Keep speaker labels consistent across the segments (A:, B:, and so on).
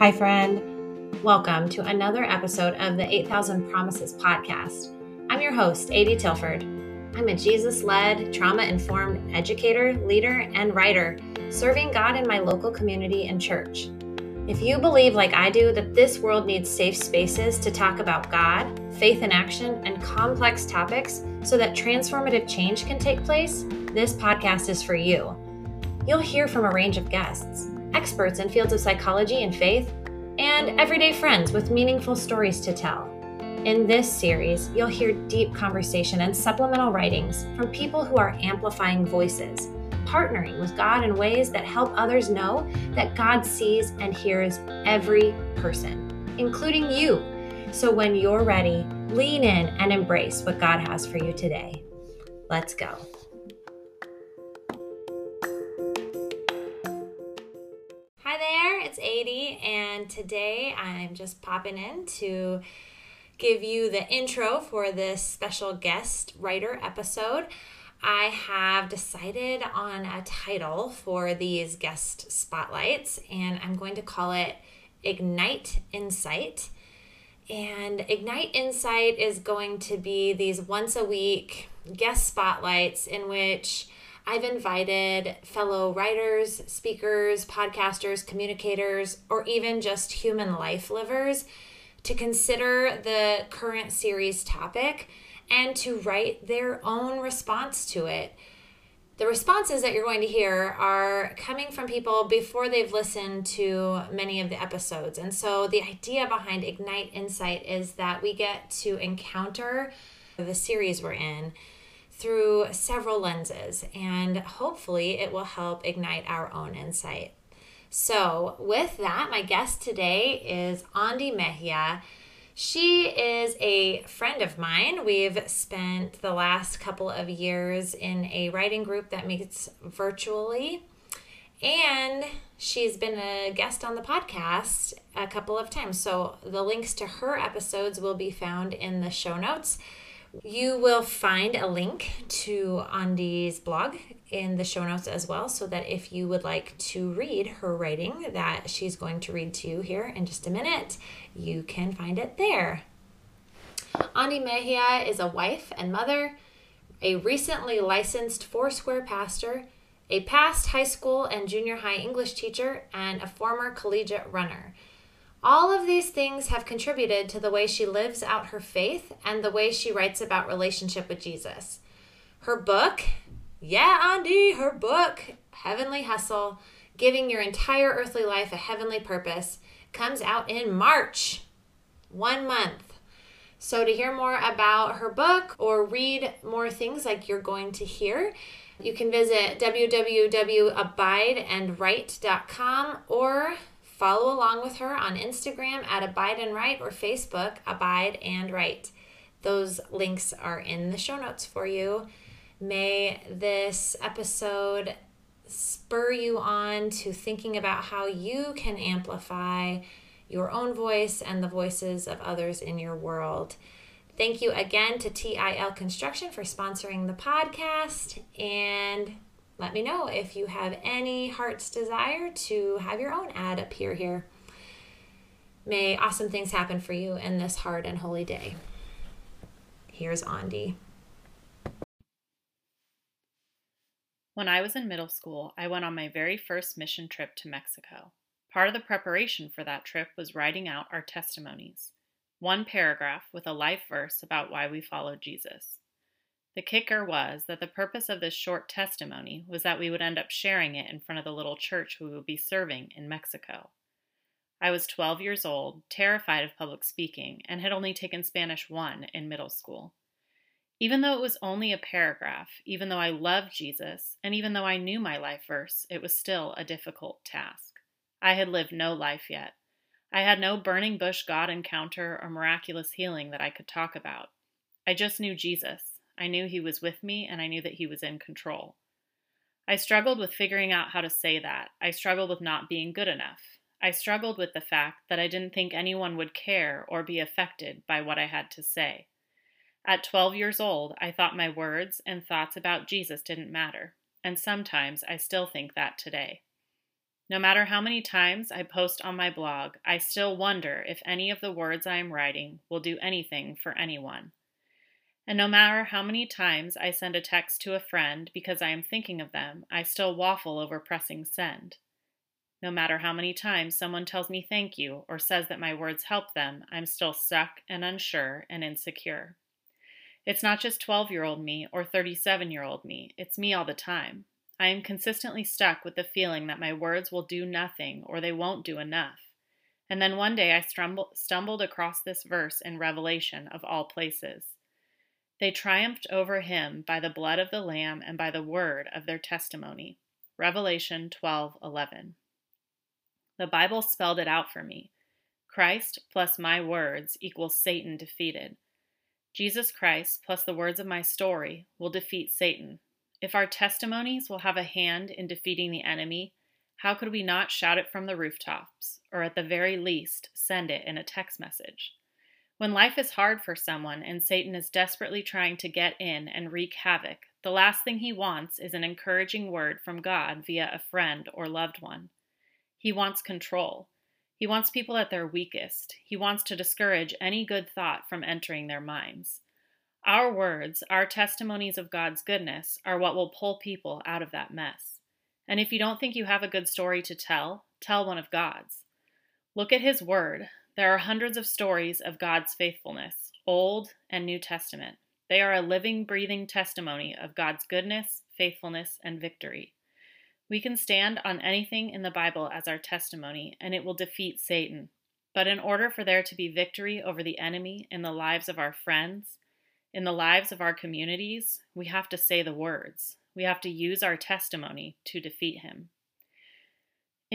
A: Hi, friend. Welcome to another episode of the 8000 Promises podcast. I'm your host, Adi Tilford. I'm a Jesus led, trauma informed educator, leader, and writer, serving God in my local community and church. If you believe, like I do, that this world needs safe spaces to talk about God, faith in action, and complex topics so that transformative change can take place, this podcast is for you. You'll hear from a range of guests experts in fields of psychology and faith, and everyday friends with meaningful stories to tell. In this series, you'll hear deep conversation and supplemental writings from people who are amplifying voices, partnering with God in ways that help others know that God sees and hears every person, including you. So when you're ready, lean in and embrace what God has for you today. Let's go. Adi, and today I'm just popping in to give you the intro for this special guest writer episode. I have decided on a title for these guest spotlights, and I'm going to call it Ignite Insight. And Ignite Insight is going to be these once a week guest spotlights in which I've invited fellow writers, speakers, podcasters, communicators, or even just human life livers to consider the current series topic and to write their own response to it. The responses that you're going to hear are coming from people before they've listened to many of the episodes. And so the idea behind Ignite Insight is that we get to encounter the series we're in through several lenses, and hopefully it will help ignite our own insight. So, with that, my guest today is Ondi Mejia. She is a friend of mine. We've spent the last couple of years in a writing group that meets virtually. And she's been a guest on the podcast a couple of times. So the links to her episodes will be found in the show notes. You will find a link to Ondi's blog in the show notes as well, so that if you would like to read her writing that she's going to read to you here in just a minute, you can find it there. Ondi Mejia is a wife and mother, a recently licensed Foursquare pastor, a past high school and junior high English teacher, and a former collegiate runner. All of these things have contributed to the way she lives out her faith and the way she writes about relationship with Jesus. Her book, yeah, Ondi, her book, Heavenly Hustle, Giving Your Entire Earthly Life a Heavenly Purpose, comes out in March. One month. So, to hear more about her book or read more things like you're going to hear, you can visit www.abideandwrite.com or Follow along with her on Instagram at Abide and Write or Facebook Abide and Write. Those links are in the show notes for you. May this episode spur you on to thinking about how you can amplify your own voice and the voices of others in your world. Thank you again to TIL Construction for sponsoring the podcast and let me know if you have any heart's desire to have your own ad appear here. May awesome things happen for you in this hard and holy day. Here's Ondi.
B: When I was in middle school, I went on my very first mission trip to Mexico. Part of the preparation for that trip was writing out our testimonies, one paragraph with a life verse about why we followed Jesus. The kicker was that the purpose of this short testimony was that we would end up sharing it in front of the little church we would be serving in Mexico. I was 12 years old, terrified of public speaking, and had only taken Spanish 1 in middle school. Even though it was only a paragraph, even though I loved Jesus, and even though I knew my life verse, it was still a difficult task. I had lived no life yet. I had no burning bush God encounter or miraculous healing that I could talk about. I just knew Jesus, I knew he was with me, and I knew that he was in control. I struggled with figuring out how to say that. I struggled with not being good enough. I struggled with the fact that I didn't think anyone would care or be affected by what I had to say. At 12 years old, I thought my words and thoughts about Jesus didn't matter, and sometimes I still think that today. No matter how many times I post on my blog, I still wonder if any of the words I am writing will do anything for anyone. And no matter how many times I send a text to a friend because I am thinking of them, I still waffle over pressing send. No matter how many times someone tells me thank you or says that my words help them, I'm still stuck and unsure and insecure. It's not just 12 year old me or 37 year old me, it's me all the time. I am consistently stuck with the feeling that my words will do nothing or they won't do enough. And then one day I stumbled across this verse in Revelation, of all places. They triumphed over him by the blood of the Lamb and by the word of their testimony. Revelation 12:11. The Bible spelled it out for me. Christ plus my words equals Satan defeated. Jesus Christ plus the words of my story will defeat Satan, if our testimonies will have a hand in defeating the enemy, how could we not shout it from the rooftops, or at the very least, send it in a text message? When life is hard for someone and Satan is desperately trying to get in and wreak havoc, the last thing he wants is an encouraging word from God via a friend or loved one. He wants control. He wants people at their weakest. He wants to discourage any good thought from entering their minds. Our words, our testimonies of God's goodness, are what will pull people out of that mess. And if you don't think you have a good story to tell, tell one of God's. Look at His Word. There are hundreds of stories of God's faithfulness, Old and New Testament. They are a living, breathing testimony of God's goodness, faithfulness, and victory. We can stand on anything in the Bible as our testimony, and it will defeat Satan. But in order for there to be victory over the enemy in the lives of our friends, in the lives of our communities, we have to say the words. We have to use our testimony to defeat him.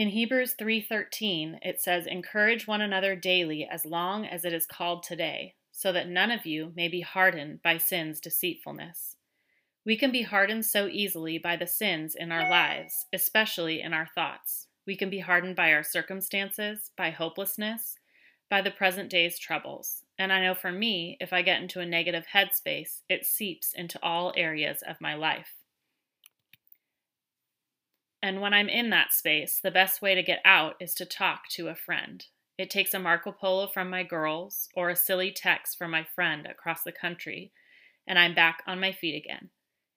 B: In Hebrews 3:13, it says, "Encourage one another daily as long as it is called today, so that none of you may be hardened by sin's deceitfulness." We can be hardened so easily by the sins in our lives, especially in our thoughts. We can be hardened by our circumstances, by hopelessness, by the present day's troubles. And I know for me, if I get into a negative headspace, it seeps into all areas of my life. And when I'm in that space, the best way to get out is to talk to a friend. It takes a Marco Polo from my girls or a silly text from my friend across the country, and I'm back on my feet again.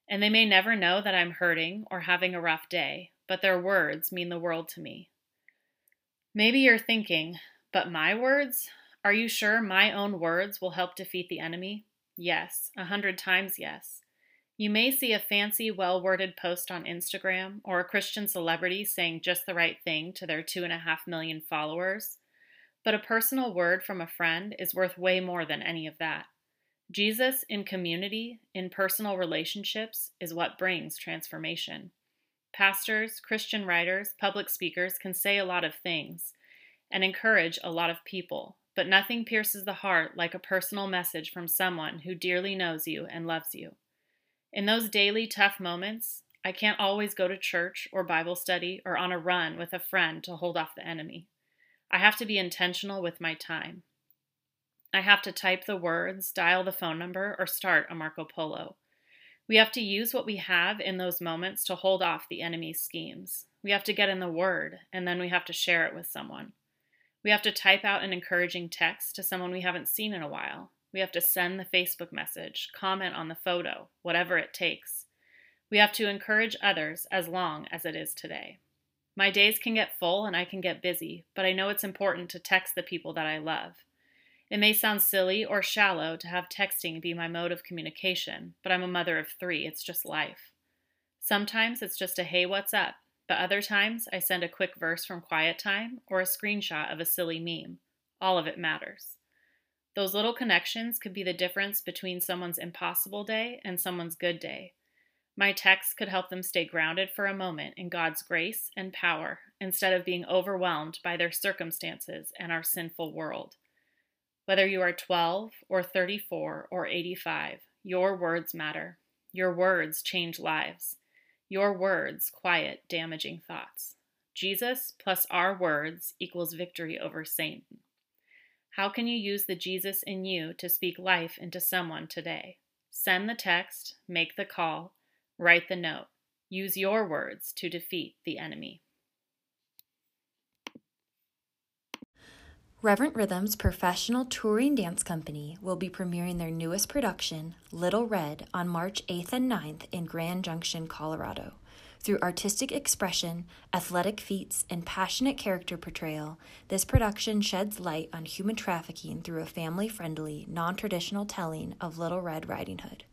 B: And they may never know that I'm hurting or having a rough day, but their words mean the world to me. Maybe you're thinking, but my words? Are you sure my own words will help defeat the enemy? Yes, a hundred times yes. You may see a fancy, well worded post on Instagram or a Christian celebrity saying just the right thing to their two and a half million followers, but a personal word from a friend is worth way more than any of that. Jesus in community, in personal relationships, is what brings transformation. Pastors, Christian writers, public speakers can say a lot of things and encourage a lot of people, but nothing pierces the heart like a personal message from someone who dearly knows you and loves you. In those daily tough moments, I can't always go to church or Bible study or on a run with a friend to hold off the enemy. I have to be intentional with my time. I have to type the words, dial the phone number, or start a Marco Polo. We have to use what we have in those moments to hold off the enemy's schemes. We have to get in the Word, and then we have to share it with someone. We have to type out an encouraging text to someone we haven't seen in a while. We have to send the Facebook message, comment on the photo, whatever it takes. We have to encourage others as long as it is today. My days can get full and I can get busy, but I know it's important to text the people that I love. It may sound silly or shallow to have texting be my mode of communication, but I'm a mother of three. It's just life. Sometimes it's just a hey, what's up? But other times, I send a quick verse from Quiet Time or a screenshot of a silly meme. All of it matters. Those little connections could be the difference between someone's impossible day and someone's good day. My text could help them stay grounded for a moment in God's grace and power instead of being overwhelmed by their circumstances and our sinful world. Whether you are 12 or 34 or 85, your words matter. Your words change lives. Your words quiet damaging thoughts. Jesus plus our words equals victory over Satan. How can you use the Jesus in you to speak life into someone today? Send the text, make the call, write the note. Use your words to defeat the enemy.
C: Reverent Rhythm's professional touring dance company will be premiering their newest production, Little Red, on March 8th and 9th in Grand Junction, Colorado. Through artistic expression, athletic feats, and passionate character portrayal, this production sheds light on human trafficking through a family friendly, non traditional telling of Little Red Riding Hood.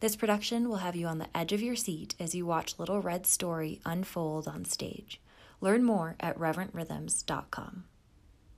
C: This production will have you on the edge of your seat as you watch Little Red's story unfold on stage. Learn more at reverentrhythms.com.